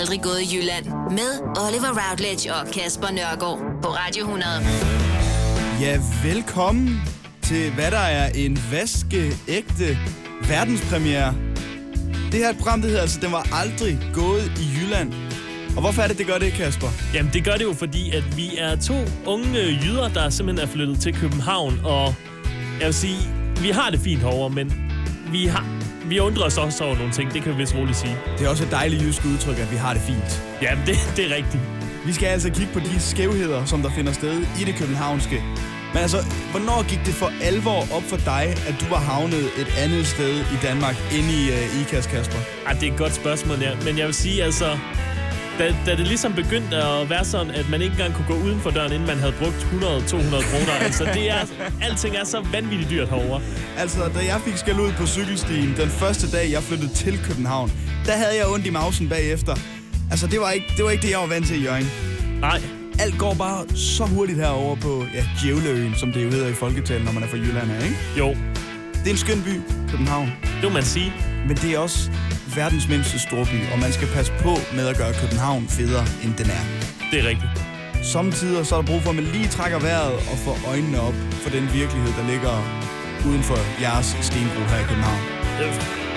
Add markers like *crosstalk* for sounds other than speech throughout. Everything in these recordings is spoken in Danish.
aldrig gået i Jylland. Med Oliver Routledge og Kasper Nørgaard på Radio 100. Ja, velkommen til hvad der er en vaskeægte verdenspremiere. Det her program, det hedder altså, den var aldrig gået i Jylland. Og hvorfor er det, det gør det, Kasper? Jamen, det gør det jo, fordi at vi er to unge jyder, der simpelthen er flyttet til København. Og jeg vil sige, vi har det fint herovre, men vi har... Vi undrer os også over nogle ting, det kan vi vist roligt sige. Det er også et dejligt jysk udtryk, at vi har det fint. Jamen, det, det er rigtigt. Vi skal altså kigge på de skævheder, som der finder sted i det københavnske. Men altså, hvornår gik det for alvor op for dig, at du var havnet et andet sted i Danmark, inde i uh, IKAS, Kasper? Ah, det er et godt spørgsmål, ja. men jeg vil sige, altså, da, da det ligesom begyndte at være sådan, at man ikke engang kunne gå uden for døren, inden man havde brugt 100-200 kroner. altså, det er, alting er så vanvittigt dyrt herovre. Altså, da jeg fik skal ud på cykelstien den første dag, jeg flyttede til København, der havde jeg ondt i mausen bagefter. Altså, det var ikke det, var ikke det jeg var vant til i Jørgen. Nej. Alt går bare så hurtigt herover på ja, Djævleøen, som det jo hedder i folketalen, når man er fra Jylland, ikke? Jo. Det er en skøn by, København. Det må man sige. Men det er også verdens mindste storby, og man skal passe på med at gøre København federe, end den er. Det er rigtigt. Samtidig så er der brug for, at man lige trækker vejret og får øjnene op for den virkelighed, der ligger uden for jeres stenbro her i København.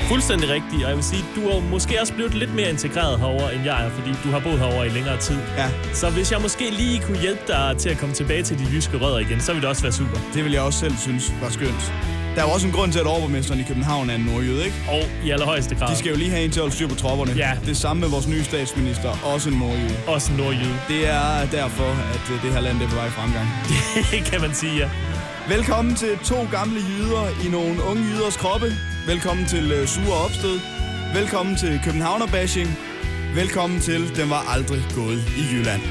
Fuldstændig rigtigt, og jeg vil sige, du er måske også blevet lidt mere integreret herover end jeg er, fordi du har boet herover i længere tid. Ja. Så hvis jeg måske lige kunne hjælpe dig til at komme tilbage til de jyske rødder igen, så ville det også være super. Det vil jeg også selv synes var skønt. Der er jo også en grund til, at overborgmesteren i København er en nordjyde, ikke? Og i allerhøjeste grad. De skal jo lige have en til at holde styr på tropperne. Ja. Det samme med vores nye statsminister, også en nordjyde. Også en nordjyde. Det er derfor, at øh, det her land er på vej i fremgang. Det *laughs* kan man sige, ja. Velkommen til to gamle jyder i nogle unge jyders kroppe. Velkommen til uh, Sure Opstød. Velkommen til Københavner-bashing. Velkommen til Den var aldrig gået i Jylland.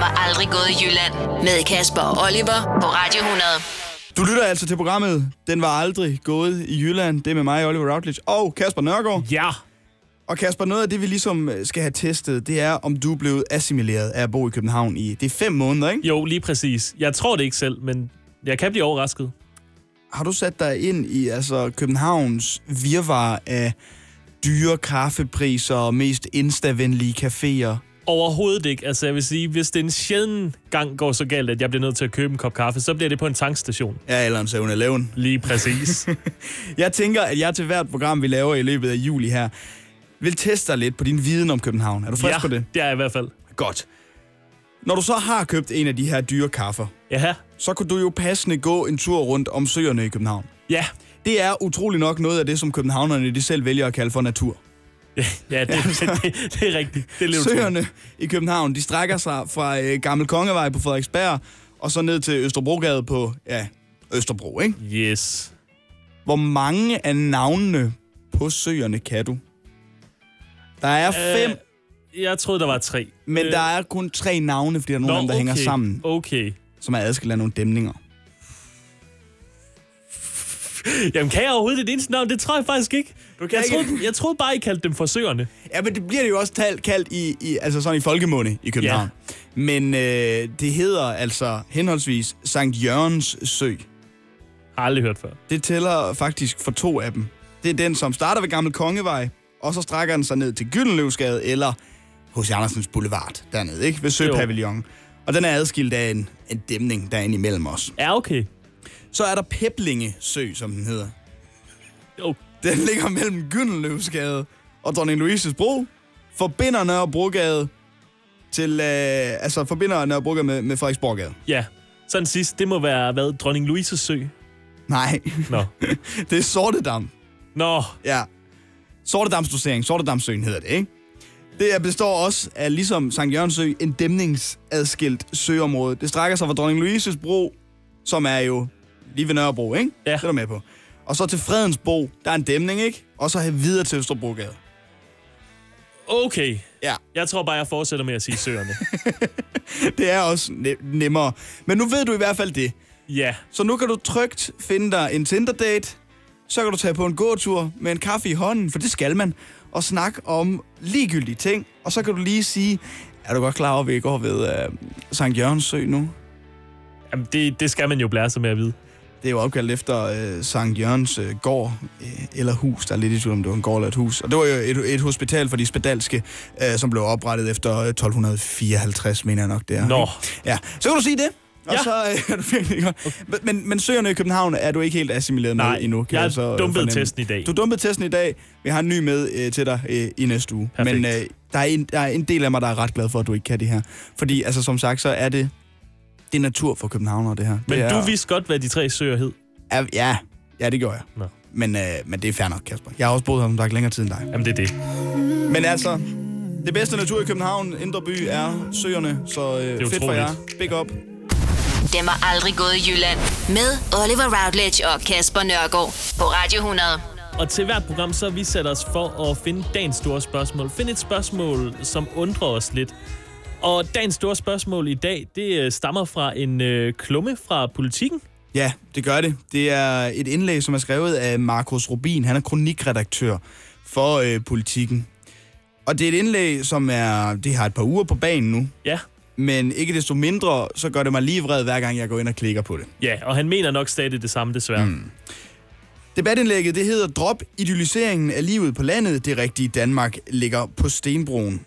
Var aldrig gået i Jylland. Med Kasper og Oliver på Radio 100. Du lytter altså til programmet Den var aldrig gået i Jylland. Det er med mig, Oliver Routledge, og Kasper Nørgaard. Ja. Og Kasper, noget af det, vi ligesom øh, skal have testet, det er, om du er blevet assimileret af at bo i København i... Det er fem måneder, ikke? Jo, lige præcis. Jeg tror det ikke selv, men jeg kan blive overrasket. Har du sat dig ind i altså, Københavns virvar af dyre kaffepriser og mest instavenlige caféer? Overhovedet ikke. Altså, jeg vil sige, hvis det en sjælden gang går så galt, at jeg bliver nødt til at købe en kop kaffe, så bliver det på en tankstation. Ja, eller en 7-Eleven. Lige præcis. *laughs* Jeg tænker, at jeg til hvert program, vi laver i løbet af juli her, vil teste dig lidt på din viden om København. Er du frisk ja, på det? det er jeg i hvert fald. Godt. Når du så har købt en af de her dyre kaffer, Ja. så kunne du jo passende gå en tur rundt om søerne i København. Ja. Det er utrolig nok noget af det, som københavnerne de selv vælger at kalde for natur. Ja, ja det, det, det, det er rigtigt. Det er. Søerne i København, de strækker sig fra øh, Gammel Kongevej på Frederiksberg, og så ned til Østerbrogade på, ja, Østerbro, ikke? Yes. Hvor mange af navnene på søerne kan du? Der er fem, Øh, jeg troede, der var tre. men øh, der er kun tre navne, fordi der er nogle af dem, der hænger sammen, Okay. som er adskilt af nogle dæmninger. Jamen, kan jeg overhovedet et eneste navn? Det tror jeg faktisk ikke. Du kan jeg, ikke- troede, jeg troede bare, I kaldte dem forsøgerne. Ja, men det bliver det jo også talt, kaldt i, i, altså sådan i folkemunde i København. Ja. Men øh, det hedder altså henholdsvis Sankt Jørgens Sø. Har aldrig hørt før. Det tæller faktisk for to af dem. Det er den, som starter ved Gammel Kongevej, og så strækker den sig ned til Gyldenløvsgade eller hos Andersens Boulevard dernede, ikke? Ved Søpavillon. Og den er adskilt af en, en dæmning derinde imellem os. Ja, okay. Så er der Peblinge Sø, som den hedder. Jo. Den ligger mellem Gyldenløvsgade og Dronning Louises Bro. Forbinder Nørrebrogade til, øh, altså forbinder Nørrebrogade med, med Frederiksborgade. Ja. Sådan sidst, det må være, hvad, Dronning Louises sø? Nej, Nå. *laughs* det er Sortedam. Nå, Ja. Sortedamsdosering. Sortedamsøen hedder det, ikke? Det består også af, ligesom Sankt Jørgens Sø, en dæmningsadskilt søområde. Det strækker sig fra Dronning Louises Bro, som er jo lige ved Nørrebro, ikke? Ja. Det er du med på. Og så til Fredens Bro, der er en dæmning, ikke? Og så videre til Østerbrogade. okay. Ja. Jeg tror bare, jeg fortsætter med at sige søerne. *laughs* Det er også ne- nemmere. Men nu ved du i hvert fald det. ja. Så nu kan du trygt finde dig en Tinder-date. Så kan du tage på en gåtur med en kaffe i hånden, for det skal man. Og snakke om ligegyldige ting. Og så kan du lige sige, er du godt klar over, at vi går ved uh, Sankt Jørgens Sø nu? Jamen, det, det skal man jo blære sig med at vide. Det er jo opkaldt efter øh, Sankt Jørgens øh, gård, øh, eller hus. Der er lidt i tvivl om det var en gård eller et hus. Og det var jo et, et hospital for de spedalske, øh, som blev oprettet efter øh, 1254, mener jeg nok, det er. Nå. Ja, så kan du sige det. Og Ja. så øh, er du virkelig godt. Men- Men, søerne i København er du ikke helt assimileret Nej, med endnu. kan jeg har så, øh, dumpet fornemme. testen i dag. Du dumpede testen i dag. Vi har en ny med øh, til dig øh, i næste uge. Perfekt. Men øh, der, er en, der er en del af mig, der er ret glad for, at du ikke kan det her. Fordi, altså, som sagt, så er det, det er natur for københavnere, det her. Men det er, du vidste godt, hvad de tre søer hed. er, ja, ja, det gjorde jeg. Nå. Men, øh, men det er fair nok, Kasper. Jeg har også boet her som sagt længere tid end dig. Jamen, det er det. Men altså, det bedste natur i København, Indre By, er søerne. Så øh, fedt for utroligt. jer. Big up. Dem er aldrig gået i Jylland. Med Oliver Routledge og Kasper Nørgaard på Radio 100. Og til hvert program, så har vi sat os for at finde dagens store spørgsmål. Find et spørgsmål, som undrer os lidt. Og dagens store spørgsmål i dag, det øh, stammer fra en øh, klumme fra politikken. Ja, det gør det. Det er et indlæg, som er skrevet af Markus Rubin. Han er kronikredaktør for øh, Politikken. Og det er et indlæg, som er, det har et par uger på banen nu. Ja. Men ikke desto mindre, så gør det mig lige vred, hver gang jeg går ind og klikker på det. Ja, og han mener nok stadig det samme, desværre. Mm. Debatindlægget, det hedder Drop idealiseringen af livet på landet. Det rigtige Danmark ligger på stenbroen.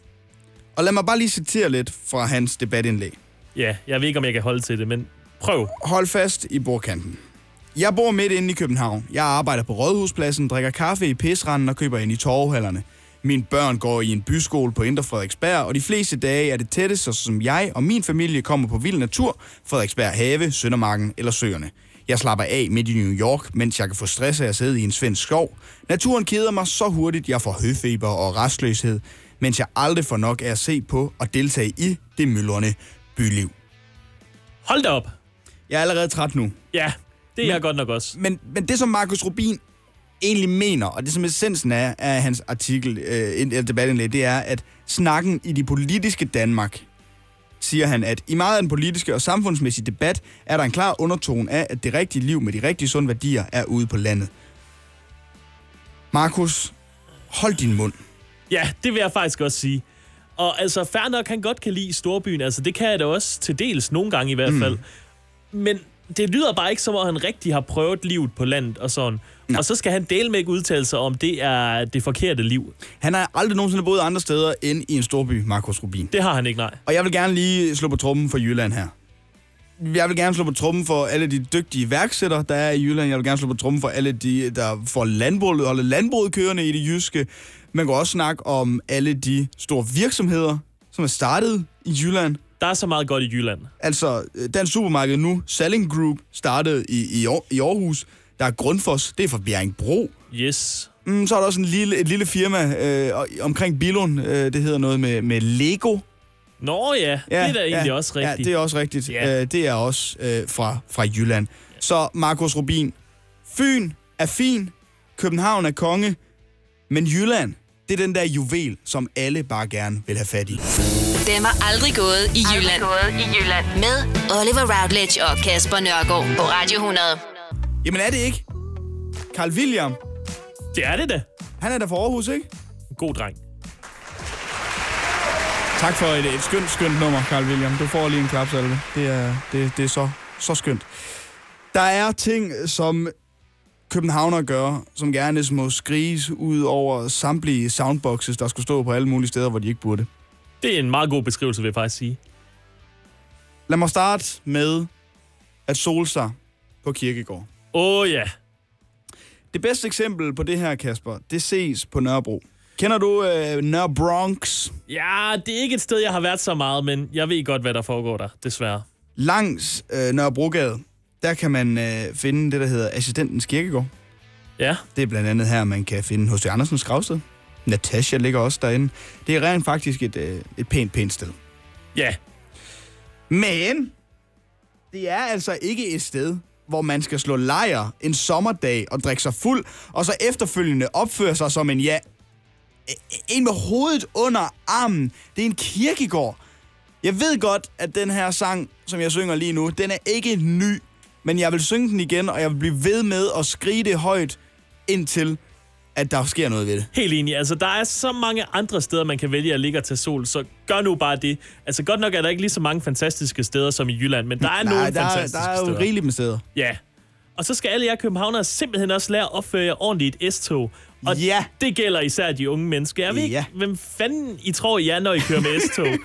Og lad mig bare lige citere lidt fra hans debatindlæg. Ja, jeg ved ikke, om jeg kan holde til det, men prøv. Hold fast i bordkanten. Jeg bor midt inde i København. Jeg arbejder på Rådhuspladsen, drikker kaffe i pisranden og køber ind i torvehallerne. Mine børn går i en byskole på Indre Frederiksberg, og de fleste dage er det tætteste, som jeg og min familie kommer på vild natur, Frederiksberg Have, Søndermarken eller Søerne. Jeg slapper af midt i New York, mens jeg kan få stress af at sidde i en svensk skov. Naturen keder mig så hurtigt, jeg får høfeber og restløshed, mens jeg aldrig får nok af at se på og deltage i det myldrende byliv. Hold da op. Jeg er allerede træt nu. Ja, det er jeg godt nok også. Men, men det, som Markus Rubin egentlig mener, og det som essensen er af hans artikel, øh, debatindlæg, det er, at snakken i de politiske Danmark, siger han, at i meget af den politiske og samfundsmæssige debat, er der en klar undertone af, at det rigtige liv med de rigtige sunde værdier er ude på landet. Markus, hold din mund. Ja, det vil jeg faktisk også sige. Og altså, fair nok, han godt kan lide storbyen. Altså, det kan jeg da også til dels nogle gange i hvert fald. Mm. Men det lyder bare ikke som om, han rigtig har prøvet livet på landet og sådan. Nå. Og så skal han dele med ikke udtale sig om, det er det forkerte liv. Han har aldrig nogensinde boet andre steder end i en storby, Markus Rubin. Det har han ikke, nej. Og jeg vil gerne lige slå på trummen for Jylland her. Jeg vil gerne slå på trummen for alle de dygtige værksættere, der er i Jylland. Jeg vil gerne slå på trummen for alle de, der får landbruget, holde landbruget kørende i det jyske. Man kan også snakke om alle de store virksomheder, som er startet i Jylland. Der er så meget godt i Jylland. Altså, øh, Dansk Supermarked nu, Salling Group, startede i, i, i Aarhus. Der er Grundfos, det er fra Bjerringbro. Yes. Mm, så er der også en lille, et lille firma øh, omkring Bilund. Øh, det hedder noget med, med Lego. Nå ja, ja det er da egentlig ja, også rigtigt. Ja, det er også rigtigt. Ja. Ja. Øh, det er også øh, fra, fra Jylland. Så Markus Rubin, Fyn er fin, København er konge, men Jylland, det er den der juvel, som alle bare gerne vil have fat i. Dem er aldrig gået i Jylland. Aldrig gået i Jylland. Med Oliver Routledge og Kasper Nørgaard på Radio 100. Jamen er det ikke? Carl William, det er det da. han er der fra Aarhus, ikke? God dreng. Tak for et, et skønt, skønt nummer, Carl William. Du får lige en klapsalve. Det er, det, det er så, så skønt. Der er ting, som københavner gør, som gerne må skriges ud over samtlige soundboxes, der skulle stå på alle mulige steder, hvor de ikke burde. Det er en meget god beskrivelse, vil jeg faktisk sige. Lad mig starte med at sole sig på Kirkegård. Åh oh, ja. Det bedste eksempel på det her, Kasper, det ses på Nørrebro. Kender du øh, Nørre Bronx? Ja, det er ikke et sted, jeg har været så meget, men jeg ved godt, hvad der foregår der, desværre. Langs øh, Nørrebrogade, der kan man øh, finde det, der hedder Assistentens Kirkegård. Ja, Det er blandt andet her, man kan finde H.C. Andersens gravsted. Natasha ligger også derinde. Det er rent faktisk et, øh, et pænt, pænt sted. ja. Men det er altså ikke et sted, hvor man skal slå lejr en sommerdag og drikke sig fuld, og så efterfølgende opføre sig som en, ja, en med hovedet under armen. Det er en kirkegård. Jeg ved godt, at den her sang, som jeg synger lige nu, den er ikke ny, men jeg vil synge den igen, og jeg vil blive ved med at skrige det højt, indtil at der sker noget ved det. Helt enig. Altså, der er så mange andre steder, man kan vælge at ligge og tage sol, så gør nu bare det. Altså, godt nok er der ikke lige så mange fantastiske steder som i Jylland, men der er nogle der, fantastiske der er jo steder. rigeligt med steder. Ja. Og så skal alle jer københavnere simpelthen også lære at opføre ordentligt et S-tog. Og Ja. det gælder især de unge mennesker. Jeg ved ikke, Ja. hvem fanden I tror, I er, når I kører med S-tog. *laughs*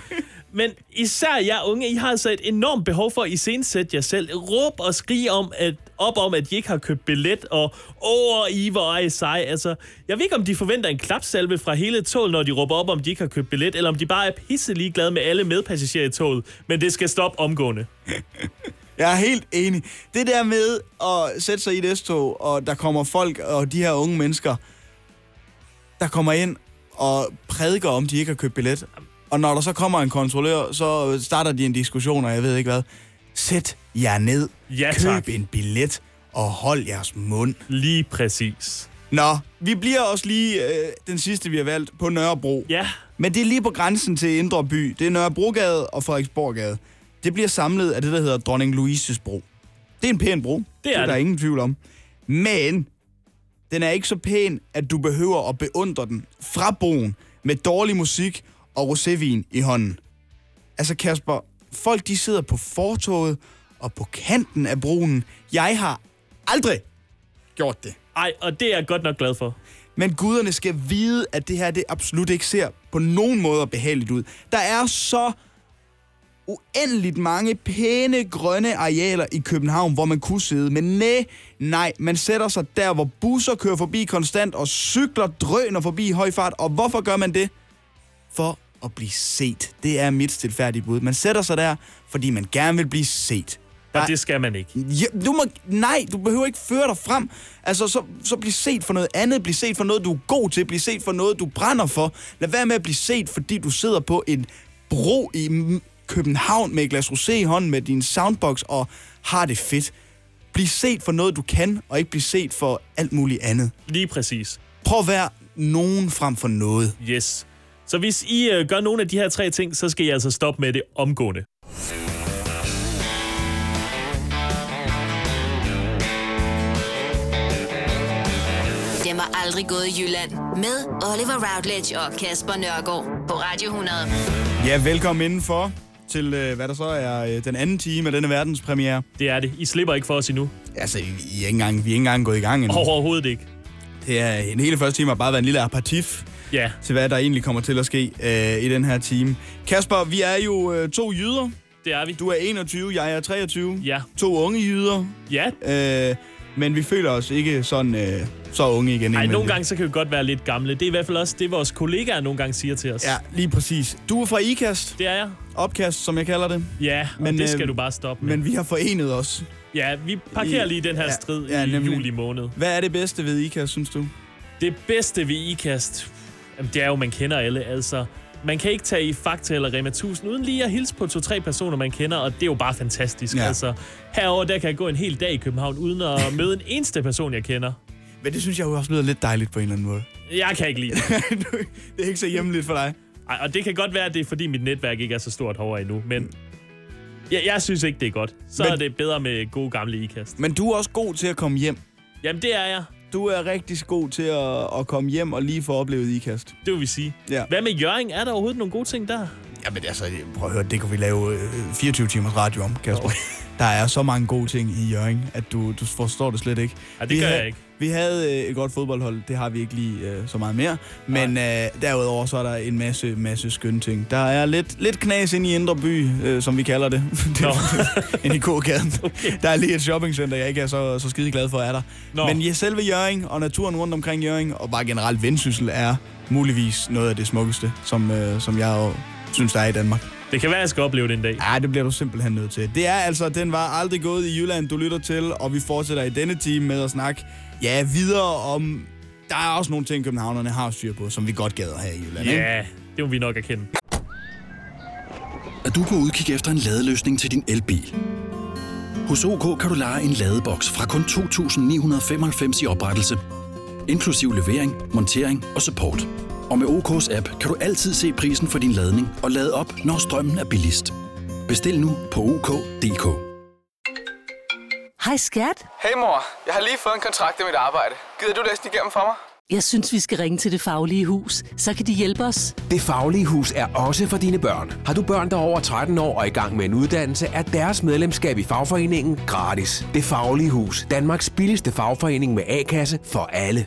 Men især jer unge, I har altså et enormt behov for at iscenesætte jer selv. Råb og skrig om, at, op om, at I ikke har købt billet, og åh, I hvor er I sej. Altså, jeg ved ikke, om de forventer en klapsalve fra hele toget, når de råber op, om de ikke har købt billet, eller om de bare er pisse glade med alle medpassagerer i toget. Men det skal stoppe omgående. *laughs* Jeg er helt enig. Det der med at sætte sig i et S-tog, og der kommer folk og de her unge mennesker, der kommer ind og prædiker om, de ikke har købt billet. Og når der så kommer en kontrollør, så starter de en diskussion, og jeg ved ikke hvad. Sæt jer ned, Ja, køb tak. en billet, og hold jeres mund. Lige præcis. Nå, vi bliver også lige øh, den sidste, vi har valgt, på Nørrebro. Ja, Men det er lige på grænsen til Indre By. Det er Nørrebrogade og Frederiksborggade. Det bliver samlet af det, der hedder Dronning Louises bro. Det er en pæn bro. Det er det er der ingen tvivl om. Men den er ikke så pæn, at du behøver at beundre den fra broen med dårlig musik og rosévin i hånden. Altså Kasper, folk de sidder på fortoget og på kanten af broen. Jeg har aldrig gjort det. ej, og det er jeg godt nok glad for. Men guderne skal vide, at det her det absolut ikke ser på nogen måde behageligt ud. Der er så uendeligt mange pæne grønne arealer i København, hvor man kunne sidde. Men nej, nej, man sætter sig der, hvor busser kører forbi konstant, og cykler drøner forbi i høj fart. Og hvorfor gør man det? For at blive set. Det er mit stilfærdige bud. Man sætter sig der, fordi man gerne vil blive set. Der Og det skal man ikke. Ja, du må, nej, du behøver ikke føre dig frem. Altså, så, så bliv set for noget andet. Bliv set for noget, du er god til. Bliv set for noget, du brænder for. Lad være med at blive set, fordi du sidder på en bro i København med et glas rosé i hånden med din soundbox og har det fedt. Bliv set for noget, du kan, og ikke bliv set for alt muligt andet. Lige præcis. Prøv at være nogen frem for noget. Yes. Så hvis I øh, gør nogle af de her tre ting, så skal I altså stoppe med det omgående. Dem har aldrig gået i Jylland. Med Oliver Routledge og Kasper Nørgaard på Radio 100. Ja, velkommen indenfor til, øh, hvad der så er øh, den anden time af denne verdenspremiere. Det er det. I slipper ikke for os endnu. Altså, I er ikke engang, vi er ikke engang gået i gang endnu. Overhovedet ikke. Det er en hele første time har bare været en lille aperitif Ja, til, hvad der egentlig kommer til at ske øh, i den her time. Kasper, vi er jo øh, to jyder. det er vi. Du er 21, jeg er 23. Ja. To unge jyder. Ja, Øh, men vi føler os ikke sådan øh, så unge igen. Ej, indimellem. nogle gange så kan vi godt være lidt gamle. Det er i hvert fald også det, vores kollegaer nogle gange siger til os. Ja, lige præcis. Du er fra IKAST. Det er jeg. Opkast, som jeg kalder det. Ja, Men, det skal øh, du bare stoppe med. Men vi har forenet os. Ja, vi parkerer I- lige den her ja, strid ja, i nemlig. juli måned. Hvad er det bedste ved IKAST, synes du? Det bedste ved IKAST, jamen, det er jo, man kender alle. Altså, man kan ikke tage i Fakta eller Rema 1000 uden lige at hilse på to-tre personer, man kender, og det er jo bare fantastisk. Ja. Altså, herover der kan jeg gå en hel dag i København, uden at *laughs* møde en eneste person, jeg kender. Men det synes jeg jo også lyder lidt dejligt på en eller anden måde. Jeg kan ikke lide det. *laughs* det er ikke så hjemmeligt for dig. Ej, og det kan godt være, at det er, fordi mit netværk ikke er så stort herovre endnu, men jeg, jeg synes ikke, det er godt. Så Men- er det bedre med gode gamle IKAST. Men du er også god til at komme hjem. Jamen, det er jeg. Du er rigtig god til at, at komme hjem og lige få oplevet IKAST. Det vil vi sige. Ja. Hvad med Jørgen? Er der overhovedet nogle gode ting der? Jamen altså, prøv at høre, det kan vi lave øh, 24 timers radio om, Kasper. Der er så mange gode ting i Jørgen, at du, du forstår det slet ikke. Ej, det vi gør havde, jeg ikke. Vi havde øh, et godt fodboldhold, det har vi ikke lige øh, så meget mere. Men øh, derudover så er der en masse, masse skønne ting. Der er lidt, lidt knas ind i Indre By, øh, som vi kalder det. *laughs* Nå. *laughs* ind i K-gaden. *laughs* Okay. Der er lige et shoppingcenter, jeg ikke er så, så skide glad for, er der. Nå. Men ja, selve Jørgen og naturen rundt omkring Jørgen, og bare generelt vendsyssel, er muligvis noget af det smukkeste, som, øh, som jeg jo synes, der er i Danmark. Det kan være, at jeg skal opleve det en dag. Ja, det bliver du simpelthen nødt til. Det er altså, den var aldrig gået i Jylland, du lytter til, og vi fortsætter i denne time med at snakke ja, videre om... Der er også nogle ting, københavnerne har styr på, som vi godt gad her i Jylland. ikke? Ja, det må vi nok erkende. Er du på udkig efter en ladeløsning til din elbil? Hos OK kan du lege en ladeboks fra kun 2.995 i oprettelse, inklusiv levering, montering og support. Og med OK's app kan du altid se prisen for din ladning og lade op, når strømmen er billigst. Bestil nu på OK.dk. Hej skat. Hey mor, jeg har lige fået en kontrakt i mit arbejde. Gider du læse den igennem for mig? Jeg synes, vi skal ringe til Det Faglige Hus. Så kan de hjælpe os. Det Faglige Hus er også for dine børn. Har du børn, der er over 13 år og i gang med en uddannelse, er deres medlemskab i fagforeningen gratis. Det Faglige Hus. Danmarks billigste fagforening med A-kasse for alle.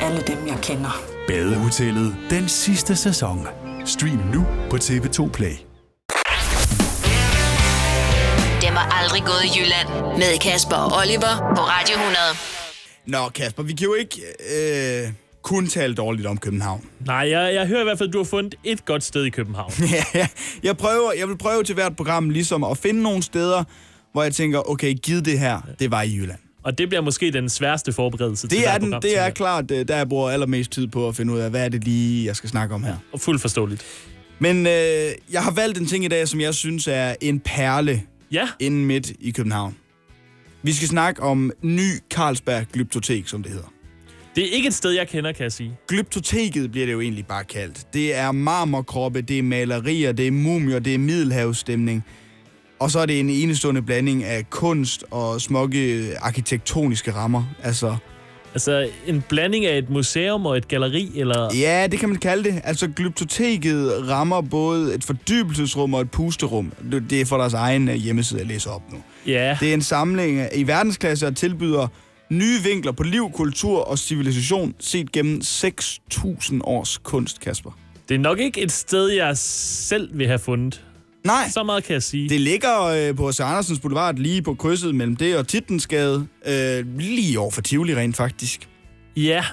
alle dem, jeg kender. Badehotellet den sidste sæson. Stream nu på TV2 Play. Dem er aldrig gået i Jylland. Med Kasper og Oliver på Radio 100. Nå, Kasper, vi kan jo ikke øh, kun tale dårligt om København. Nej, jeg, jeg hører i hvert fald, at du har fundet et godt sted i København. *laughs* jeg, prøver, jeg vil prøve til hvert program ligesom at finde nogle steder, hvor jeg tænker, okay, giv det her, det var i Jylland. Og det bliver måske den sværeste forberedelse til det er hvert den, program. Det er klart, øh, der jeg bruger allermest tid på at finde ud af, hvad er det lige, jeg skal snakke om her. Og fuldt forståeligt. Men øh, jeg har valgt en ting i dag, som jeg synes er en perle Ja, inden midt i København. Vi skal snakke om ny Carlsberg Glyptotek, som det hedder. det er ikke et sted, jeg kender, kan jeg sige. Glyptoteket bliver det jo egentlig bare kaldt. Det er marmorkroppe, det er malerier, det er mumier, det er middelhavsstemning. Og så er det en enestående blanding af kunst og smukke arkitektoniske rammer. Altså, Altså, en blanding af et museum og et galleri, eller... ja, det kan man kalde det. Altså, glyptoteket rammer både et fordybelsesrum og et pusterum. Det er for deres egen øh, hjemmeside, jeg læser op nu. Ja, Det er en samling af- i verdensklasse og tilbyder nye vinkler på liv, kultur og civilisation set gennem 6.000 års kunst, Kasper. det er nok ikke et sted, jeg selv vil have fundet. Nej, Så meget kan jeg sige. det ligger øh, på H.C. Andersens Boulevard, lige på krydset mellem det og Tittensgade. Øh, lige over for Tivoli, rent faktisk. Ja,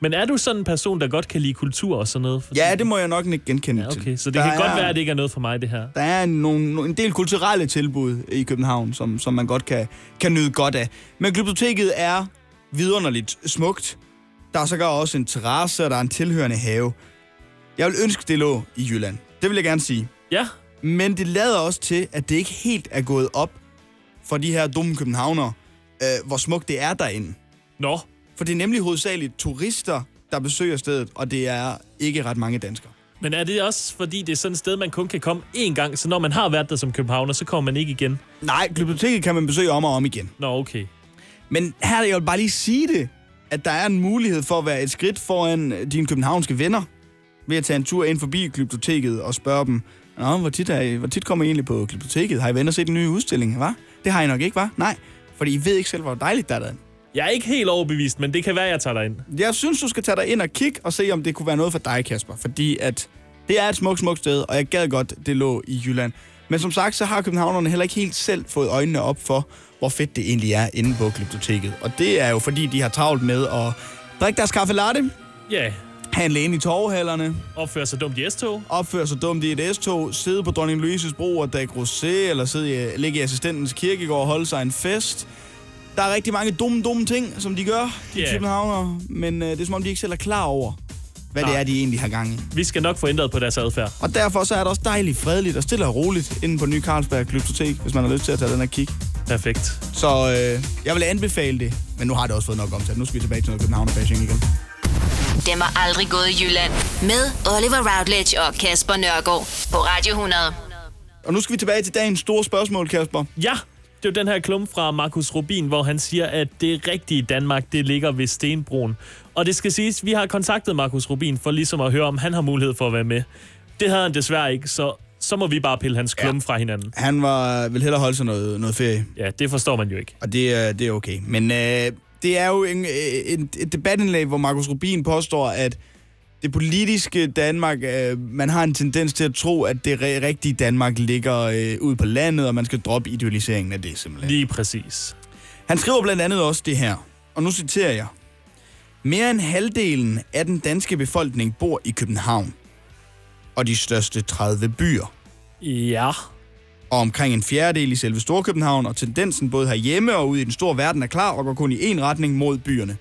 men er du sådan en person, der godt kan lide kultur og sådan noget? Fordi- Ja, det må jeg nok ikke genkende Ja, til. okay. Så det Der kan er, godt være, at det ikke er noget for mig, det her. Der er nogle, en del kulturelle tilbud i København, som, som man godt kan, kan nyde godt af. Men Glyptoteket er vidunderligt smukt. Der er sågar også en terrasse, og der er en tilhørende have. Jeg vil ønske, det lå i Jylland. Det vil jeg gerne sige. Ja, Men det lader også til, at det ikke helt er gået op for de her dumme københavnere, øh, hvor smukt det er derinde. nå. For det er nemlig hovedsageligt turister, der besøger stedet, og det er ikke ret mange danskere. Men er det også, fordi det er sådan et sted, man kun kan komme én gang, så når man har været der som københavner, så kommer man ikke igen? Nej, biblioteket kan man besøge om og om igen. Nå, okay. Men her, jeg vil bare lige sige det, at der er en mulighed for at være et skridt foran dine københavnske venner, ved at tage en tur ind forbi Glyptoteket og spørge dem, Nå, hvor tit, er I, hvor tit kommer I egentlig på Glyptoteket? Har I været og set en ny udstilling, hva? Det har I nok ikke, hva? Nej, fordi I ved ikke selv, hvor dejligt der er derinde. Jeg er ikke helt overbevist, men det kan være, jeg tager dig ind. Jeg synes, du skal tage dig ind og kigge og se, om det kunne være noget for dig, Kasper. Fordi at det er et smukt, smukt sted, og jeg gad godt, det lå i Jylland. Men som sagt, så har københavnerne heller ikke helt selv fået øjnene op for, hvor fedt det egentlig er inde på Glyptoteket. Og det er jo fordi, de har travlt med at drikke deres kaffe latte, Ja, handle ind i torvhallerne, opføre sig dumt i S-tog. opføre sig dumt i et S-tog, sidde på Dronning Louises bro og drikke rosé, eller sidde i, ligge i assistentens kirkegård og holde sig en fest. Der er rigtig mange dumme, dumme ting, som de gør, de yeah. københavnere. Men øh, det er som om, de ikke selv er klar over, hvad Nej. det er, de egentlig har gang i. Vi skal nok få ændret på deres adfærd. Og derfor så er det også dejligt fredeligt og stille og roligt inde på Ny Carlsberg Glyptotek, hvis man har lyst til at tage den og kigge. Perfekt. Så øh, jeg vil anbefale det, men nu har det også fået nok omtalt. Nu skal vi tilbage til noget Københavner-bashing igen. Dem er aldrig gået i Jylland. Med Oliver Routledge og Kasper Nørgaard på Radio 100. Og nu skal vi tilbage til dagens store spørgsmål, Kasper. Ja, det er jo den her klum fra Markus Rubin, hvor han siger, at det rigtige Danmark, det ligger ved Stenbroen. Og det skal siges, vi har kontaktet Markus Rubin for ligesom at høre, om han har mulighed for at være med. Det havde han desværre ikke, så så må vi bare pille hans klum ja. fra hinanden. Han var, vil hellere holde sig noget, noget ferie, Ja, det forstår man jo ikke. og det, er- det er okay. Men øh, det er jo en, en, et debatindlæg, hvor Markus Rubin påstår, at det politiske Danmark, øh, man har en tendens til at tro, at det rigtige Danmark ligger øh, ude på landet, og man skal droppe idealiseringen af det simpelthen. Lige præcis. Han skriver blandt andet også det her, og nu citerer jeg. Mere end halvdelen af den danske befolkning bor i København og de største 30 byer. Ja, Og omkring en fjerdedel i selve Storkøbenhavn, og tendensen både herhjemme og ude i den store verden er klar og går kun i én retning mod byerne.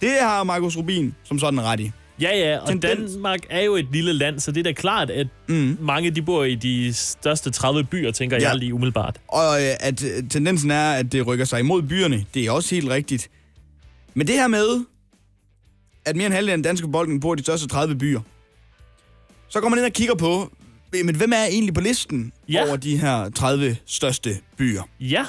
Det har Markus Rubin som sådan ret i. Ja, ja, og Tendens- Danmark er jo et lille land, så det er da klart, at mm. mange de bor i de største 30 byer, tænker ja. Jeg lige umiddelbart. Og øh, at øh, tendensen er, at det rykker sig imod byerne, det er også helt rigtigt. Men det her med, at mere end halvdelen af den danske befolkning bor i de største 30 byer, så går man ind og kigger på, men hvem er egentlig på listen Ja. over de her 30 største byer? Ja,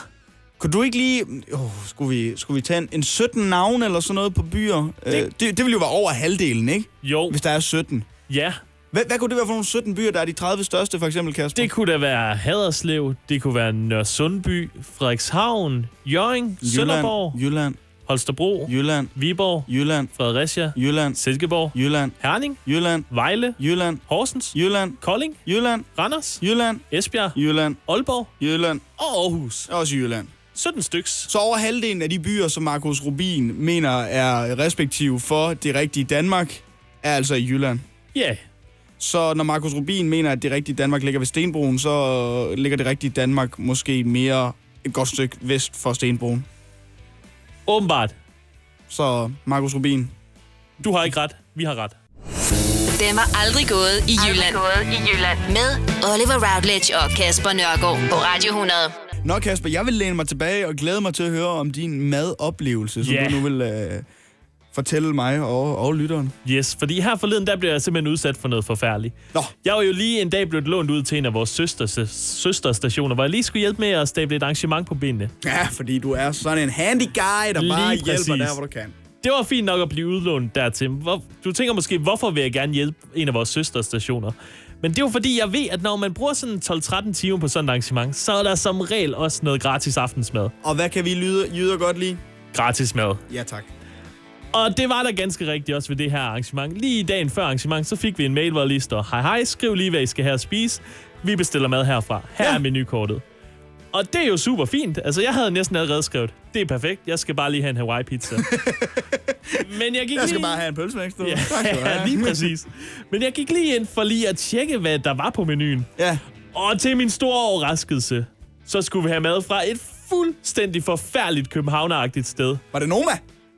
Kunne du ikke lige... Oh, skulle, vi, skulle vi tage en, en 17 navn eller sådan noget på byer? Det, øh, det, det vil jo være over halvdelen, ikke? jo, Hvis der er 17. ja. Hvad, hvad kunne det være for nogle 17 byer, der er de 30 største, for eksempel, Kasper? Det kunne da være Haderslev, det kunne være Nørresundby, Frederikshavn, Jørgen, Sønderborg, Jylland, Holstebro, Jylland, Viborg, Jylland, Fredericia, Jylland, Silkeborg, Jylland, Herning, Jylland, Vejle, Jylland, Horsens, Jylland, Kolding, Jylland, Randers, Jylland, Esbjerg, Jylland, Aalborg Jylland, og Aarhus. også Jylland. 17 styks. Så over halvdelen af de byer, som Markus Rubin mener er respektive for det rigtige Danmark, er altså i Jylland. Ja, yeah. Så når Markus Rubin mener, at det rigtige Danmark ligger ved Stenbroen, så ligger det rigtige Danmark måske mere et godt stykke vest for Stenbroen. Åbenbart. Så Markus Rubin, Du har ikke ret. Vi har ret. Den var aldrig gået i Jylland. Aldrig gået i Jylland. Med Oliver Routledge og Kasper Nørgaard på Radio 100. Nå Kasper, jeg vil læne mig tilbage og glæde mig til at høre om din madoplevelse, som Ja. du nu vil øh, fortælle mig og, og lytteren. Yes, fordi her forleden, der blev jeg simpelthen udsat for noget forfærdeligt. Nå. Jeg var jo lige en dag blevet lånt ud til en af vores søster, søsterstationer, hvor jeg lige skulle hjælpe med at stable et arrangement på benene. Ja, fordi du er sådan en handy guy, der Lige bare præcis. hjælper der, hvor du kan. Det var fint nok at blive udlånt dertil. Hvor, du tænker måske, hvorfor vil jeg gerne hjælpe en af vores søsterstationer? Men det er jo fordi, jeg ved, at når man bruger sådan 12-13 timer på sådan et arrangement, så er der som regel også noget gratis aftensmad. Og hvad kan vi lyde, jyder godt lide? Gratis mad. Ja, tak. Og det var der ganske rigtigt også ved det her arrangement. Lige dagen før arrangement, så fik vi en mail, hvor lige står, hej hej, skriv lige, hvad I skal have at spise. Vi bestiller mad herfra. Her ja. er menukortet. Og det er jo super fint. Altså, jeg havde næsten allerede skrevet, det er perfekt, jeg skal bare lige have en Hawaii-pizza. *laughs* Men jeg gik Jeg skal lige... bare have en pølsemæk, du. Ja, *laughs* ja, lige præcis. Men jeg gik lige ind for lige at tjekke, hvad der var på menuen. Ja. Og til min store overraskelse, så skulle vi have mad fra et fuldstændig forfærdeligt københavneragtigt sted. Var det Noma?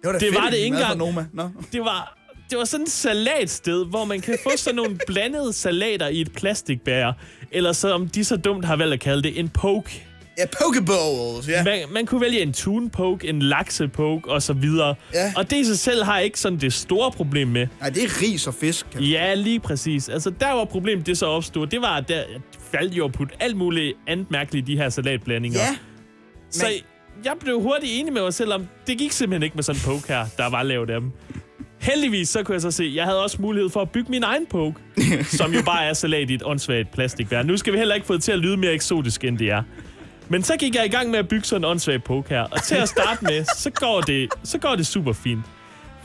Det var, Det fedt, var det ikke engang. Noma. Nå. Det var, det var sådan et salatsted, hvor man kan få sådan nogle *laughs* blandede salater i et plastikbær. Eller som de så dumt har valgt at kalde det, en poke. Ja, pokeballs, ja. Man, man kunne vælge en tune poke, en lakse poke og så videre. Ja. Og det i sig selv har ikke sådan det store problem med. Nej, det er ris og fisk. Ja, lige præcis. Altså, der var problemet, det så opstod, det var, at der faldt jo at putte alt muligt andet mærkeligt i de her salatblandinger. Ja. Så jeg blev hurtigt enig med mig selv om, det gik simpelthen ikke med sådan en poke her, der var lavet af dem. Heldigvis så kunne jeg så se, jeg havde også mulighed for at bygge min egen poke, *laughs* som jo bare er salat i et åndssvagt plastikvær. Nu skal vi heller ikke få det til at lyde mere eksotisk, end det er. Men så gik jeg i gang med at bygge sådan en åndssvagt poke her. Og til at starte med, så går det, så går det super fint.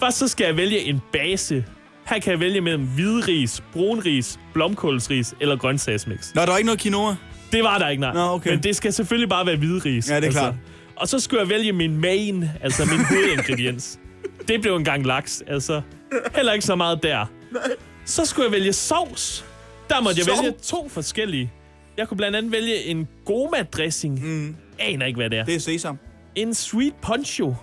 Først så skal jeg vælge en base. Her kan jeg vælge mellem hvidris, brunris, blomkålsris eller grøntsagsmix. Nå, der var ikke noget quinoa? Det var der ikke, nej. Nå, okay. Men det skal selvfølgelig bare være hvidris. Ja, det er klart. Og så skulle jeg vælge min main, altså min hovedingrediens. det blev en gang laks, altså. Heller ikke så meget der. Så skulle jeg vælge sovs. Der måtte jeg Sovs? vælge to forskellige. Jeg kunne blandt andet vælge en goma-dressing. Mm. Aner ikke, hvad det er. Det er sesam. En sweet poncho.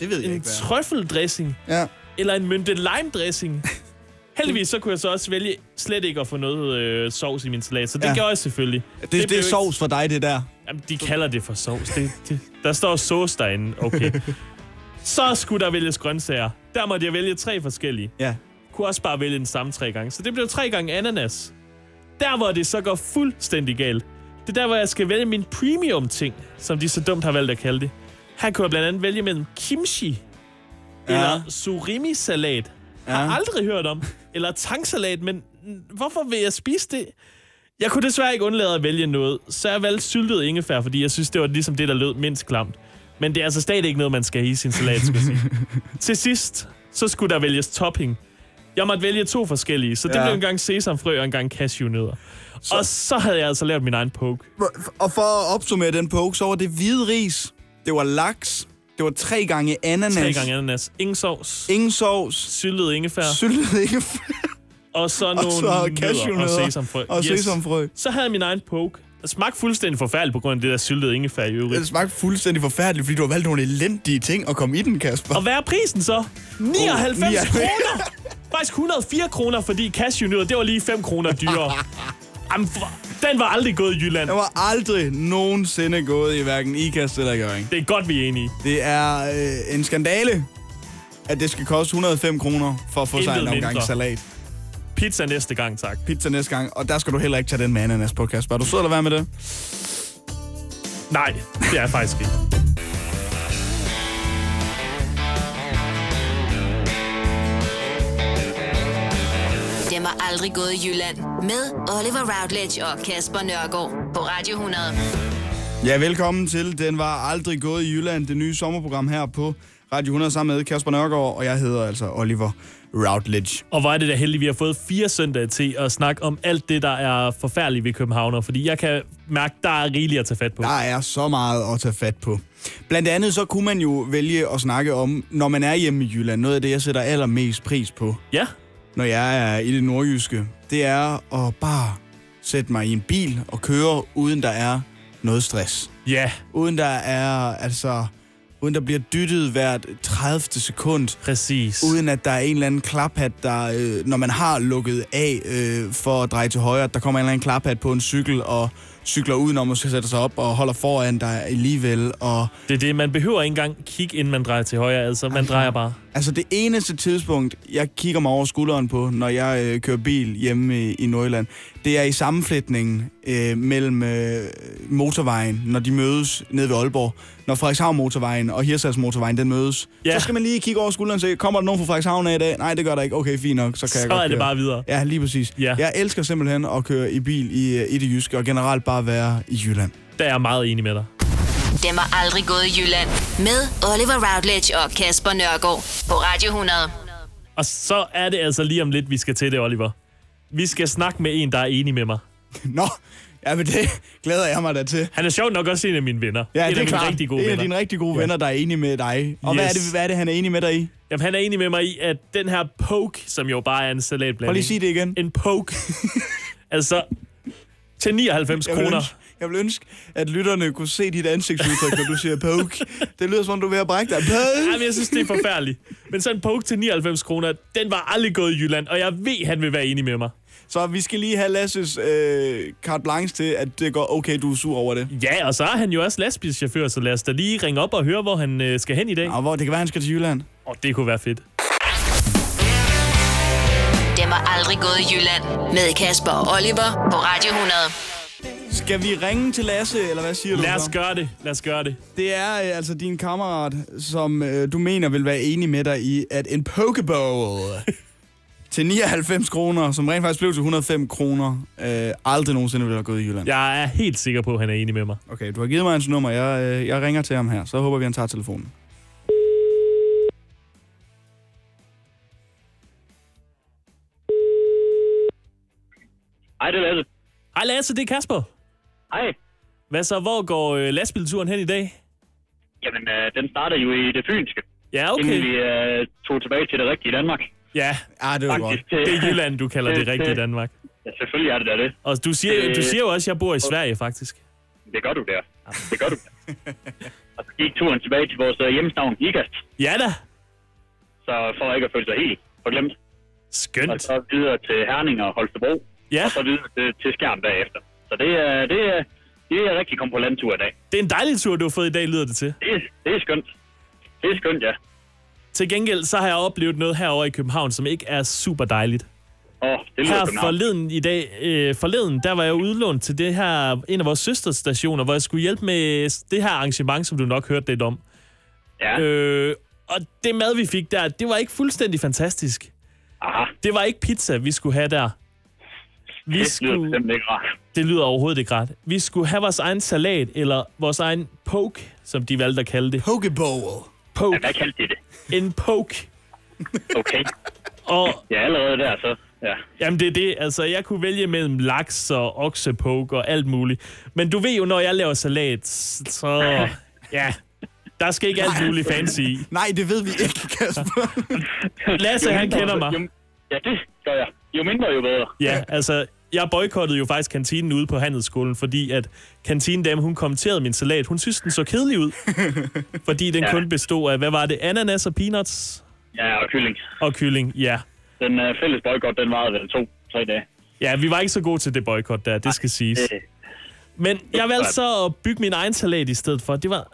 Det ved jeg En ikke, hvad er. trøffeldressing. Ja. Eller en mynte lime dressing. *laughs* Heldigvis så kunne jeg så også vælge slet ikke at få noget øh, sovs i min salat, så det Ja. gjorde jeg selvfølgelig. Det, det, det er ikke- sovs for dig, det der. Jamen, de kalder det for sovs. Det, det, der står sauce derinde. Okay. Så skulle der vælges grøntsager. Der måtte jeg vælge tre forskellige. Ja. Kunne også bare vælge den samme tre gange. Så det blev tre gange ananas. Der, hvor det så går fuldstændig galt. Det er der, hvor jeg skal vælge min premium ting, som de så dumt har valgt at kalde det. Her kunne jeg blandt andet vælge mellem kimchi Ja. eller surimi-salat. Har Ja. aldrig hørt om. Eller tangsalat, men hvorfor vil jeg spise det? Jeg kunne desværre ikke undlade at vælge noget, så jeg valgte syltet ingefær, fordi jeg synes, det var ligesom det, der lød mindst klamt. Men det er altså stadig ikke noget, man skal i sin salat, skal jeg sige. *laughs* Til sidst, så skulle der vælges topping. Jeg måtte vælge to forskellige, så det Ja. blev en gang sesamfrø og en gang cashewnødder. Så. Og så havde jeg altså lavet min egen poke. Og for at opsummere den poke, så var det hvide ris, det var laks, det var tre gange ananas. Tre gange ananas. Ingen sovs. Ingen sovs. Syltet ingefær. Syltet ingefær. Og så Og nogle så cashewnødder. og sesamfrø. Og sesamfrø. Så havde jeg min egen poke. Det smagte fuldstændig forfærdeligt på grund af det der syltede ingefær i øvrigt. Det smagte fuldstændig forfærdeligt, fordi du har valgt nogle elendige ting at komme i den, Kasper. Og hvad er prisen så? 99 Oh, kroner! Faktisk 104 kroner, fordi cashewnødder, det var lige 5 kroner dyrere. *laughs* Jamen, den var aldrig gået i Jylland. Den var aldrig nogensinde gået i hverken Ikast eller Gøring. Det er godt, vi er enige. Det er øh, en skandale, at det skal koste 105 kroner for at få sig Intet en omgang mindre. salat. Pizza næste gang, tak. Pizza næste gang, og der skal du heller ikke tage den med ananas på, Kasper. Er du sød eller være med det? Nej, det er jeg faktisk ikke. Den var aldrig gået i Jylland. Med Oliver Routledge og Kasper Nørgaard på Radio 100. Ja, velkommen til Den var aldrig gået i Jylland, det nye sommerprogram her på Radio 100 sammen med Kasper Nørgaard, og jeg hedder altså Oliver Routledge. Og hvor er det da heldigt, vi har fået fire søndage til at snakke om alt det, der er forfærdeligt ved Københavner. Fordi jeg kan mærke, der er rigeligt at tage fat på. Der er så meget at tage fat på. Blandt andet så kunne man jo vælge at snakke om, når man er hjemme i Jylland, noget af det, jeg sætter allermest pris på, Ja, når jeg er i det nordjyske, det er at bare sætte mig i en bil og køre, uden der er noget stress. ja, Uden der er, altså, uden der bliver dyttet hvert 30. sekund. præcis. Uden at der er en eller anden klaphat, der, øh, når man har lukket af øh, for at dreje til højre, at der kommer en eller anden klaphat på en cykel og cykler udenom og skal sætte sig op og holder foran dig alligevel. Og, Det er det, man behøver ikke engang kigge, inden man drejer til højre. Altså, man drejer bare. Altså det eneste tidspunkt, jeg kigger mig over skulderen på, når jeg øh, kører bil hjemme i, i Nordjylland, det er i sammenflætningen øh, mellem øh, motorvejen, når de mødes nede ved Aalborg. Når Frederikshavn motorvejen og Hirsals motorvejen, den mødes. Ja. Så skal man lige kigge over skulderen og se, kommer der nogen fra Frederikshavn af i dag? Nej, det gør der ikke. Okay, fint nok, så kan Så jeg godt er det køre. bare videre. Ja, lige præcis. Ja. Jeg elsker simpelthen at køre i bil i, øh, i det jyske, og generelt bare være i Jylland. Der er jeg meget enig med dig. Var aldrig gået i Jylland. Med Oliver Routledge og Kasper Nørgaard på Radio 100. Og så er det altså lige om lidt, vi skal til det, Oliver. Vi skal snakke med en, der er enig med mig. *laughs* Nå, ja, men det glæder jeg mig da til. Han er sjovt nok også en af mine venner. Ja, en det af er mine klart. rigtig gode en af dine rigtig gode Ja. venner, der er enig med dig. Og yes. hvad, er det, hvad er det, han er enig med dig i? Jamen, han er enig med mig i, at den her poke, som jo bare er en salatblanding... Prøv lige sige det igen. En poke. *laughs* altså, til 99 Jeg vil, kroner. Jeg vil ønske, at lytterne kunne se dit ansigtsudtryk, når du siger poke. Det lyder som om, du er ved at brække dig. Poke! Jamen, jeg synes, det er forfærdeligt. Men sådan en poke til 99 kroner, den var aldrig gået i Jylland, og jeg ved, han vil være enig med mig. Så vi skal lige have Lasses øh, carte blanche til, at det går okay, du er sur over det. Ja, og så er han jo også lastbilschauffør, så lad os da lige ringe op og høre, hvor han øh, skal hen i dag. Og hvor, det kan være, han skal til Jylland. Og det kunne være fedt. Den var aldrig gået i Jylland. Med Kasper og Oliver på Radio 100. Skal vi ringe til Lasse, eller hvad siger du? Lad os så? gøre det. Lad os gøre det. Det er øh, altså din kammerat, som øh, du mener vil være enig med dig i, at en pokeball *laughs* til 99 kroner, som rent faktisk blev til 105 kroner, øh, aldrig nogensinde ville have gået i Jylland. Jeg er helt sikker på, at han er enig med mig. Okay, du har givet mig hans nummer. Jeg, øh, jeg ringer til ham her. Så håber vi, han tager telefonen. Hej, det er Lasse. Hej Lasse, det er Kasper. Hej. Hvad så, hvor går øh, lastbilturen hen i dag? Jamen, øh, den starter jo i det fynske. Ja, okay. Inden vi øh, tog tilbage til det rigtige Danmark. Ja, ah, det var godt. Faktisk, det- Det er Jylland, du kalder det *laughs* det- rigtige Danmark. Ja, selvfølgelig er det da det. Og du siger, Det- du siger jo også, at jeg bor i Sverige, faktisk. Det gør du der. Det gør du der. *laughs* Og så gik turen tilbage til vores øh, hjemstavn, Ikast. Ja da. Så for ikke at føle sig helt forglemt. Og Skønt. så videre til Herning og Holstebro. Ja. Og så videre til, til Skjern bagefter. Så det er, det er, det er rigtig kom på landtur i dag. Det er en dejlig tur, du har fået i dag, lyder det til. Det, er- det er skønt. Det er skønt, ja. Til gengæld, så har jeg oplevet noget herovre i København, som ikke er super dejligt. Åh, det Her forleden i dag, øh, forleden, der var jeg udlånt til det her, en af vores søsterstationer, hvor jeg skulle hjælpe med det her arrangement, som du nok hørte lidt om. Ja. Øh, og det mad, vi fik der, det var ikke fuldstændig fantastisk. Aha. Det var ikke pizza, vi skulle have der. Vi Det bestemt ikke rart. Det lyder overhovedet ikke ret. Vi skulle have vores egen salat, eller vores egen poke, som de valgte at kalde det. Pokeball. Poke. Ja, hvad kaldte de det? En poke. Okay. Og Ja, allerede der, så... Ja. Jamen det er det, altså jeg kunne vælge mellem laks og oksepoke og alt muligt. Men du ved jo, når jeg laver salat, så *laughs* ja, der skal ikke alt muligt fancy i. Nej, det ved vi ikke, Kasper. Lasse, Jo han kender mig. Jo, ja, det gør jeg. Jo mindre, jo bedre. Ja, altså jeg boykottede jo faktisk kantinen ude på handelsskolen, fordi at kantinedame, hun kommenterede min salat. Hun synes, den så kedelig ud, *laughs* fordi den Ja. kun bestod af, hvad var det, ananas og peanuts Ja, og kylling. og kylling, ja. Den uh, fælles boykot, den varede vel to-tre dage. Ja, vi var ikke så gode til det boykot der, det skal siges. Det, Men jeg valgte så at bygge min egen salat i stedet for. Det var,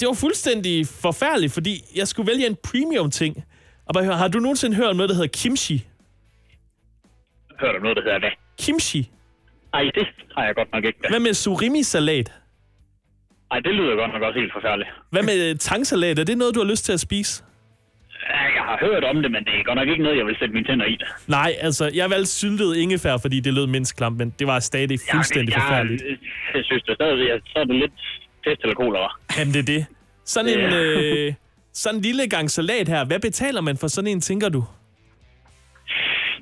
det var fuldstændig forfærdeligt, fordi jeg skulle vælge en premium ting. Og bare høre, har du nogensinde hørt om noget, der hedder kimchi? Hører du noget, der hedder hvad? Kimchi? Ej, det har jeg godt nok ikke. Hvad med surimi-salat? Ej, det lyder godt nok også helt forfærdeligt. Hvad med tangsalat? Er det noget, du har lyst til at spise? Jeg har hørt om det, men det er godt nok ikke noget, jeg vil sætte mine tænder i. Nej, altså, jeg valgte syltet ingefær, fordi det lød mindst klamt, men det var stadig fuldstændig jeg, forfærdeligt. Jeg, jeg synes det stadig, at så er det lidt pest eller kolera. Jamen, det er det. Sådan en, Ja. øh, sådan en lille gang salat her. Hvad betaler man for sådan en, tænker du?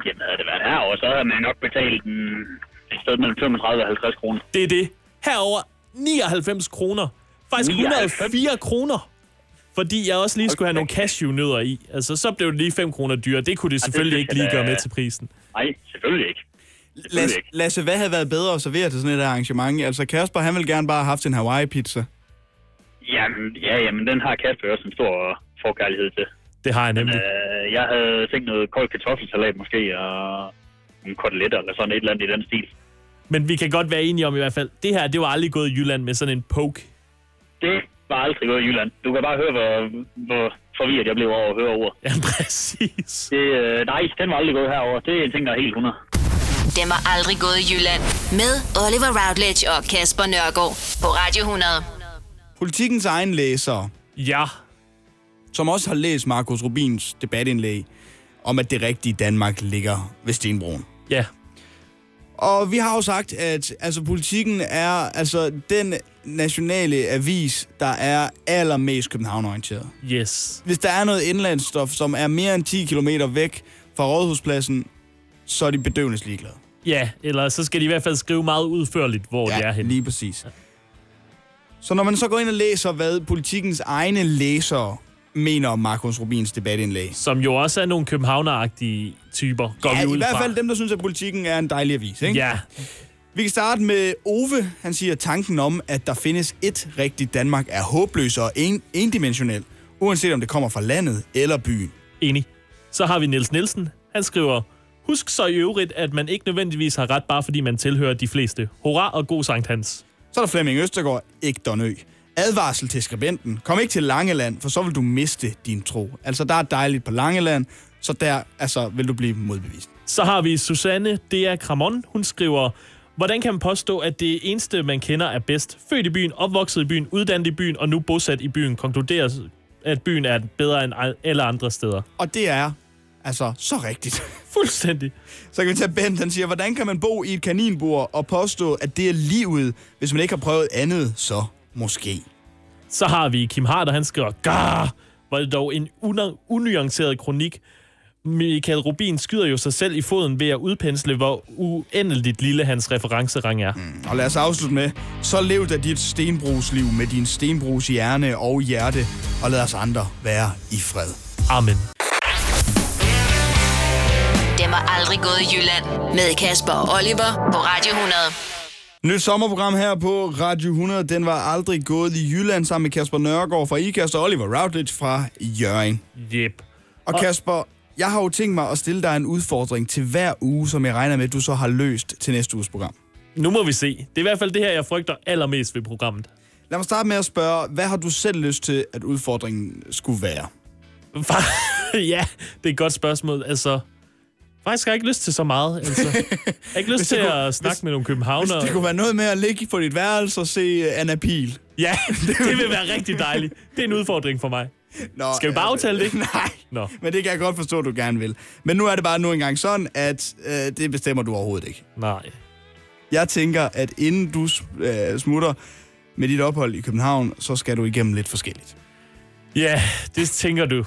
Jamen, havde det været herovre, så havde man nok betalt en, et sted mellem 35 og 50 kroner. Det er det. Herover 99 kroner. Faktisk 99? 104 kroner. Fordi jeg også lige skulle have nogle cashewnødder i. Altså, så blev det lige 5 kroner dyre. Det kunne det selvfølgelig ikke lige gøre med til prisen. Nej, selvfølgelig ikke. Lasse, Lasse, hvad havde været bedre at servere til sådan et arrangement? Altså, Kasper, han ville gerne bare have haft en Hawaii-pizza. Jamen, ja, jamen, den har Kasper også en stor forkærlighed til. Det har jeg nemlig. Øh, jeg havde tænkt noget kold kartoffelsalat måske, og nogle koteletter eller sådan et eller andet i den stil. Men vi kan godt være enige om i hvert fald, det her, det var aldrig gået i Jylland med sådan en poke. Det var aldrig gået i Jylland. Du kan bare høre, hvor, hvor forvirret jeg blev over at høre ordet. Ja, *laughs* præcis. Det, øh, nej, den var aldrig gået herover. Det er en ting, der er helt 100. Den var aldrig gået i Jylland. Med Oliver Routledge og Kasper Nørgaard på Radio 100. Politikens egen læser, Ja. Som også har læst Markus Rubins debatindlæg, om at det rigtige Danmark ligger ved Stenbroen. Ja. Og vi har jo sagt, at altså, politikken er altså den nationale avis, der er allermest København-orienteret. Yes. Hvis der er noget indlandsstof, som er mere end 10 km væk fra Rådhuspladsen, så er de bedøvende ligeglade. Ja, eller så skal de i hvert fald skrive meget udførligt, hvor Ja, de er henne. lige præcis. Så når man så går ind og læser, hvad politikens egne læsere mener om Markus Rubins debatindlæg. Som jo også er nogle københavneragtige typer, går ja, vi ud i hvert fald dem, der synes, at politikken er en dejlig avis. Ikke? Ja. Vi kan starte med Ove. Han siger, at tanken om, at der findes et rigtigt Danmark, er håbløs og en, endimensionel, uanset om det kommer fra landet eller byen. Enig. Så har vi Niels Nielsen. Han skriver, Husk så i øvrigt, at man ikke nødvendigvis har ret, bare fordi man tilhører de fleste. Hurra og god Sankt Hans. Så er der Flemming Østergaard, ikke Donø. Advarsel til skribenten. Kom ikke til Langeland, for så vil du miste din tro. Altså, der er dejligt på Langeland, så der altså, vil du blive modbevist. Så har vi Susanne Dea Kramon. Hun skriver, Hvordan kan man påstå, at det eneste, man kender, er bedst? Født i byen, opvokset i byen, uddannet i byen og nu bosat i byen, konkluderes, at byen er bedre end alle andre steder. Og det er altså så rigtigt. *laughs* Fuldstændig. Så kan vi tage Bent, han siger, hvordan kan man bo i et kaninbur og påstå, at det er livet, hvis man ikke har prøvet andet, så måske. Så har vi Kim Harder, han skriver, Gar! Var det dog en una- unuanceret kronik. Michael Rubin skyder jo sig selv i foden ved at udpensle, hvor uendeligt lille hans referencerang er. Mm. Og lad os afslutte med, så lev da dit stenbrugsliv med din stenbrugs hjerne og hjerte, og lad os andre være i fred. Amen. Den var aldrig gået i Jylland. Med Kasper og Oliver på Radio 100. Nyt sommerprogram her på Radio 100. Den var aldrig gået i Jylland sammen med Kasper Nørgaard fra IKAST og Oliver Routledge fra Jørgen. Yep. Og Kasper, jeg har jo tænkt mig at stille dig en udfordring til hver uge, som jeg regner med, at du så har løst til næste uges program. Nu må vi se. Det er i hvert fald det her, jeg frygter allermest ved programmet. Lad mig starte med at spørge, hvad har du selv lyst til, at udfordringen skulle være? *laughs* ja, det er et godt spørgsmål. Altså, faktisk har jeg ikke lyst til så meget. Altså, jeg *laughs* har ikke lyst Hvis til det at kunne- snakke hvis- med nogle Hvis københavnere. det kunne være noget med at ligge på dit værelse og se uh, Anna Pil. Ja, *laughs* *laughs* det vil være rigtig dejligt. Det er en udfordring for mig. Nå, Skal vi bare altså, aftale det? Nej, Nå. men det kan jeg godt forstå, at du gerne vil. Men nu er det bare nu engang sådan, at øh, det bestemmer du overhovedet ikke. Nej. Jeg tænker, at inden du øh, smutter med dit ophold i København, så skal du igennem lidt forskelligt. Ja, det tænker du.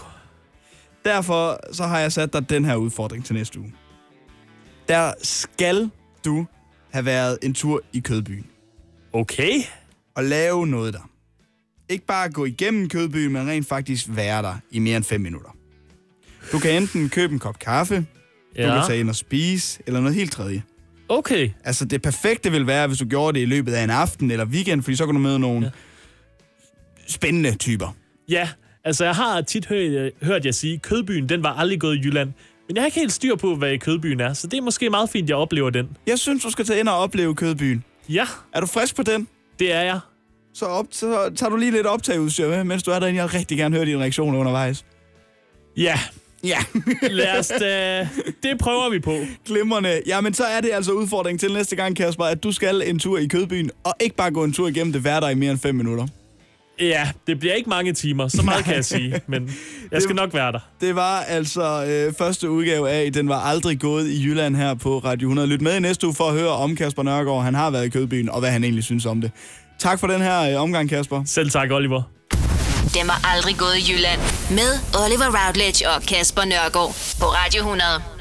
Derfor så har jeg sat dig den her udfordring til næste uge. Der skal du have været en tur i Kødbyen. Okay. Og lave noget der. Ikke bare gå igennem Kødbyen, men rent faktisk være der i mere end 5 minutter. Du kan enten købe en kop kaffe, ja. du kan tage ind og spise, eller noget helt tredje. Okay. Altså det perfekte vil være, hvis du gjorde det i løbet af en aften eller weekend, fordi så kan du møde nogle ja. spændende typer. Ja, altså jeg har tit hørt, hørt jer sige, kødbyen, den var aldrig gået i Jylland. Men jeg har ikke helt styr på, hvad Kødbyen er, så det er måske meget fint, jeg oplever den. Jeg synes, du skal tage ind og opleve Kødbyen. Ja. Er du frisk på den? Det er jeg. Så, op, så tager du lige lidt optageudstyr med, mens du er derinde. Jeg vil rigtig gerne høre dine reaktioner undervejs. Ja. Ja. *laughs* Lad os da... Det prøver vi på. Glimrende. Jamen, så er det altså udfordringen til næste gang, Kasper, at du skal en tur i Kødbyen, og ikke bare gå en tur igennem det hverdag i mere end 5 minutter. Ja, det bliver ikke mange timer, så meget kan jeg sige, men jeg skal nok være der. Det var altså øh, første udgave af, den var aldrig gået i Jylland her på Radio 100. Lyt med i næste uge for at høre om Kasper Nørgaard. Han har været i Kødbyen, og hvad han egentlig synes om det. Tak for den her øh, omgang, Kasper. Selv tak, Oliver. Den var aldrig gået i Jylland. Med Oliver Routledge og Kasper Nørgaard på Radio 100.